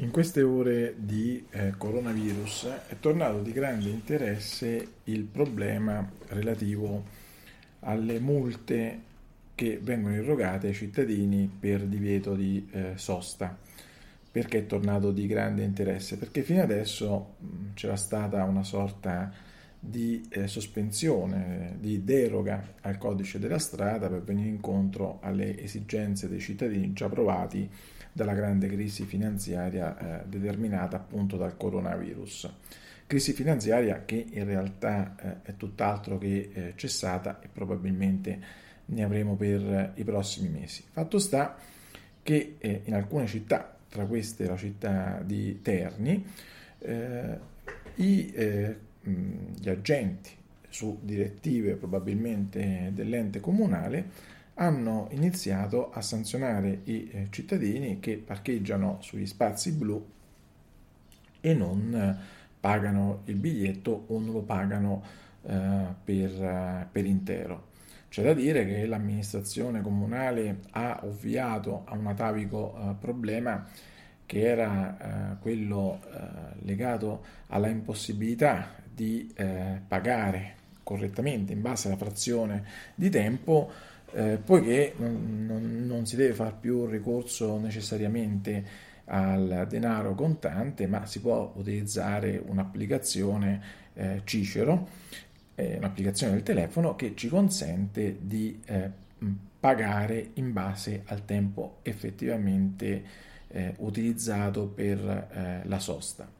In queste ore di eh, coronavirus è tornato di grande interesse il problema relativo alle multe che vengono irrogate ai cittadini per divieto di eh, sosta. Perché è tornato di grande interesse? Perché fino adesso mh, c'era stata una sorta di eh, sospensione, di deroga al codice della strada per venire incontro alle esigenze dei cittadini già provati dalla grande crisi finanziaria eh, determinata appunto dal coronavirus. Crisi finanziaria che in realtà eh, è tutt'altro che eh, cessata e probabilmente ne avremo per i prossimi mesi. Fatto sta che eh, in alcune città, tra queste la città di Terni, eh, i, eh, gli agenti su direttive probabilmente dell'ente comunale hanno iniziato a sanzionare i eh, cittadini che parcheggiano sugli spazi blu e non eh, pagano il biglietto o non lo pagano eh, per, per intero. C'è da dire che l'amministrazione comunale ha ovviato a un atavico uh, problema che era uh, quello uh, legato alla impossibilità di pagare correttamente in base alla frazione di tempo eh, poiché non, non, si deve fare più ricorso necessariamente al denaro contante, ma si può utilizzare un'applicazione eh, Cicero, eh, un'applicazione del telefono che ci consente di eh, pagare in base al tempo effettivamente eh, utilizzato per eh, la sosta.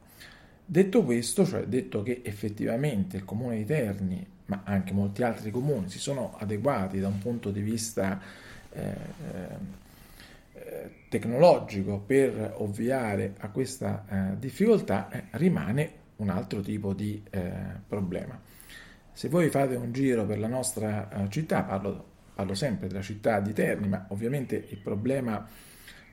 Detto questo, cioè detto che effettivamente il comune di Terni ma anche molti altri comuni si sono adeguati da un punto di vista eh, eh, tecnologico per ovviare a questa eh, difficoltà, eh, rimane un altro tipo di eh, problema. Se voi fate un giro per la nostra eh, città, parlo, parlo sempre della città di Terni, ma ovviamente il problema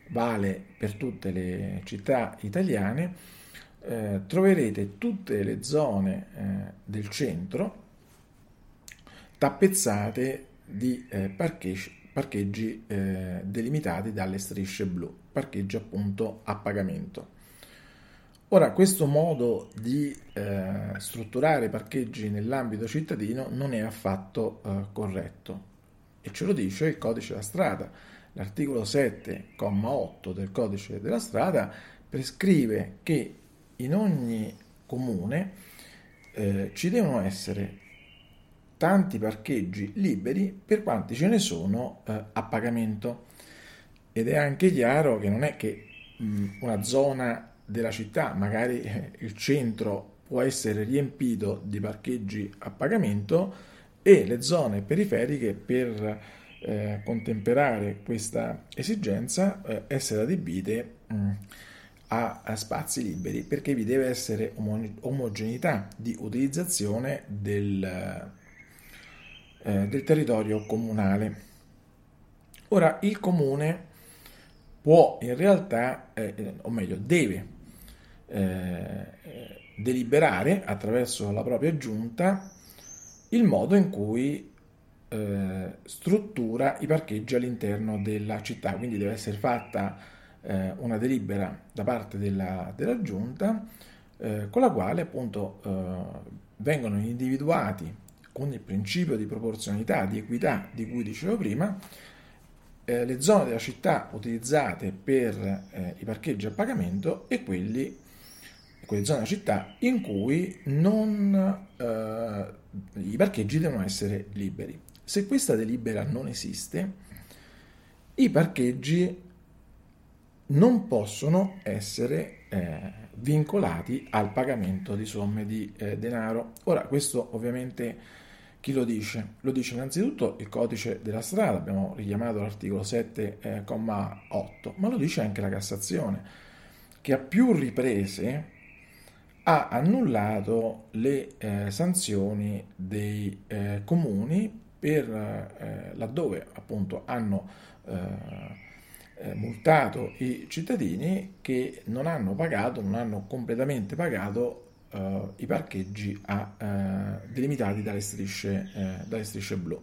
vale per tutte le città italiane, eh, troverete tutte le zone eh, del centro tappezzate di eh, parcheggi, parcheggi eh, delimitati dalle strisce blu, parcheggi appunto a pagamento. Ora, questo modo di eh, strutturare parcheggi nell'ambito cittadino non è affatto eh, corretto e ce lo dice il codice della strada. L'articolo 7,8 del codice della strada prescrive che in ogni comune eh, ci devono essere tanti parcheggi liberi per quanti ce ne sono eh, a pagamento. Ed è anche chiaro che non è che mh, una zona della città, magari eh, il centro, può essere riempito di parcheggi a pagamento e le zone periferiche per eh, contemperare questa esigenza eh, essere adibite mh, a, spazi liberi perché vi deve essere omogeneità di utilizzazione del, eh, del territorio comunale. Ora, il comune può in realtà, eh, o meglio, deve eh, deliberare attraverso la propria giunta il modo in cui eh, struttura i parcheggi all'interno della città, quindi deve essere fatta eh, una delibera da parte della, della giunta eh, con la quale appunto vengono individuati con il principio di proporzionalità, di equità di cui dicevo prima, eh, le zone della città utilizzate per eh, i parcheggi a pagamento e quelli, quelle zone della città in cui non, eh, i parcheggi devono essere liberi. Se questa delibera non esiste, i parcheggi non possono essere eh, vincolati al pagamento di somme di eh, denaro. Ora, questo ovviamente chi lo dice? Lo dice innanzitutto il codice della strada, abbiamo richiamato l'articolo 7,8, eh, ma lo dice anche la Cassazione, che a più riprese ha annullato le eh, sanzioni dei eh, comuni per eh, laddove appunto hanno eh, eh, multato i cittadini che non hanno pagato, non hanno completamente pagato uh, i parcheggi a, uh, delimitati dalle strisce, uh, dalle strisce blu.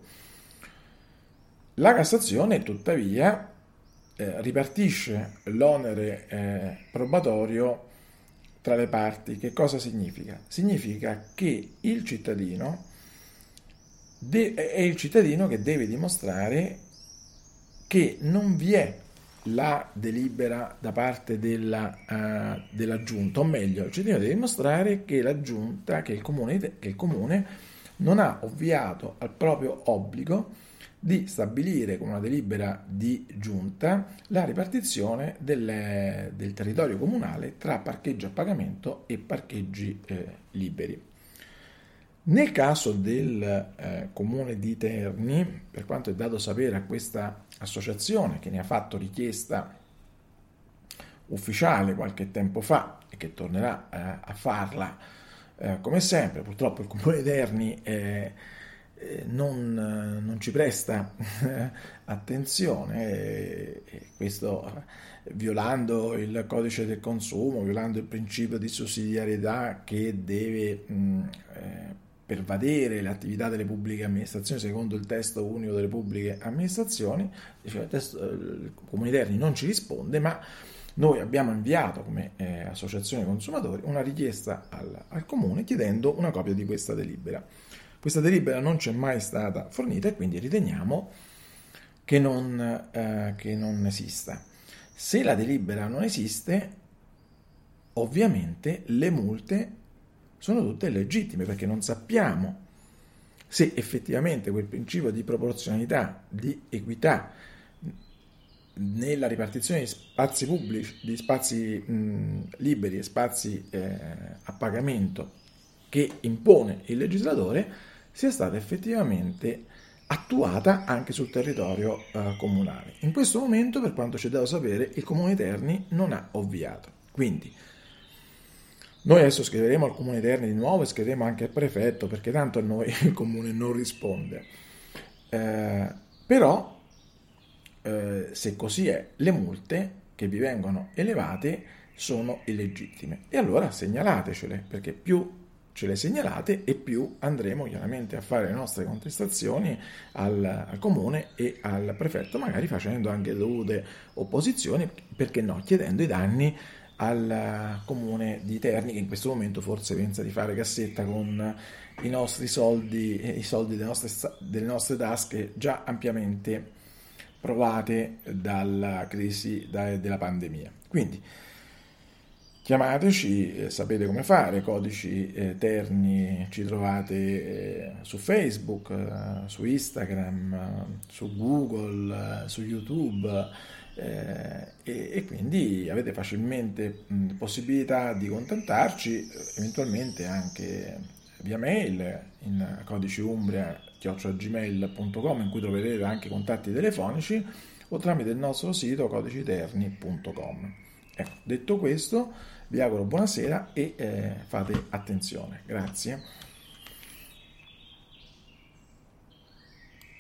La Cassazione, tuttavia, eh, ripartisce l'onere eh, probatorio tra le parti. Che cosa significa? Significa che il cittadino de- è il cittadino che deve dimostrare che non vi è la delibera da parte della, uh, della giunta, o meglio, cittadino deve dimostrare che la giunta, che il comune, che il comune non ha ovviato al proprio obbligo di stabilire con una delibera di giunta la ripartizione delle, del territorio comunale tra parcheggio a pagamento e parcheggi eh, liberi. Nel caso del eh, comune di Terni, per quanto è dato sapere a questa associazione che ne ha fatto richiesta ufficiale qualche tempo fa e che tornerà eh, a farla eh, come sempre, purtroppo il comune di Terni eh, non, non, ci presta attenzione e questo violando il codice del consumo, violando il principio di sussidiarietà che deve mh, eh, pervadere l'attività delle pubbliche amministrazioni secondo il testo unico delle pubbliche amministrazioni, cioè il, testo, il Comune Terni non ci risponde, ma noi abbiamo inviato come eh, associazione consumatori una richiesta al, al Comune chiedendo una copia di questa delibera. Questa delibera non ci è mai stata fornita e quindi riteniamo che non, eh, che non esista. Se la delibera non esiste, ovviamente le multe sono tutte legittime perché non sappiamo se effettivamente quel principio di proporzionalità, di equità nella ripartizione di spazi pubblici, di spazi mh, liberi e spazi eh, a pagamento che impone il legislatore sia stata effettivamente attuata anche sul territorio eh, comunale. In questo momento, per quanto c'è da sapere, il Comune Terni non ha ovviato. Quindi noi adesso scriveremo al Comune Terni di nuovo e scriveremo anche al prefetto perché tanto a noi il Comune non risponde. Eh, però, eh, se così è, le multe che vi vengono elevate sono illegittime. E allora segnalatecele, perché più ce le segnalate e più andremo chiaramente a fare le nostre contestazioni al, al, comune e al prefetto, magari facendo anche dovute opposizioni, perché no, chiedendo i danni al comune di Terni che in questo momento forse pensa di fare cassetta con i nostri soldi, i soldi delle nostre, delle nostre tasche già ampiamente provate dalla crisi della pandemia. Quindi chiamateci, eh, sapete come fare, codici eh, Terni ci trovate eh, su Facebook, eh, su Instagram, eh, su Google, eh, su YouTube eh, e, e, quindi avete facilmente mh, possibilità di contattarci, eventualmente anche via mail in codice umbria gmail.com in cui troverete anche contatti telefonici o tramite il nostro sito codiciterni.com. Ecco, detto questo, vi auguro buonasera e eh, fate attenzione. Grazie.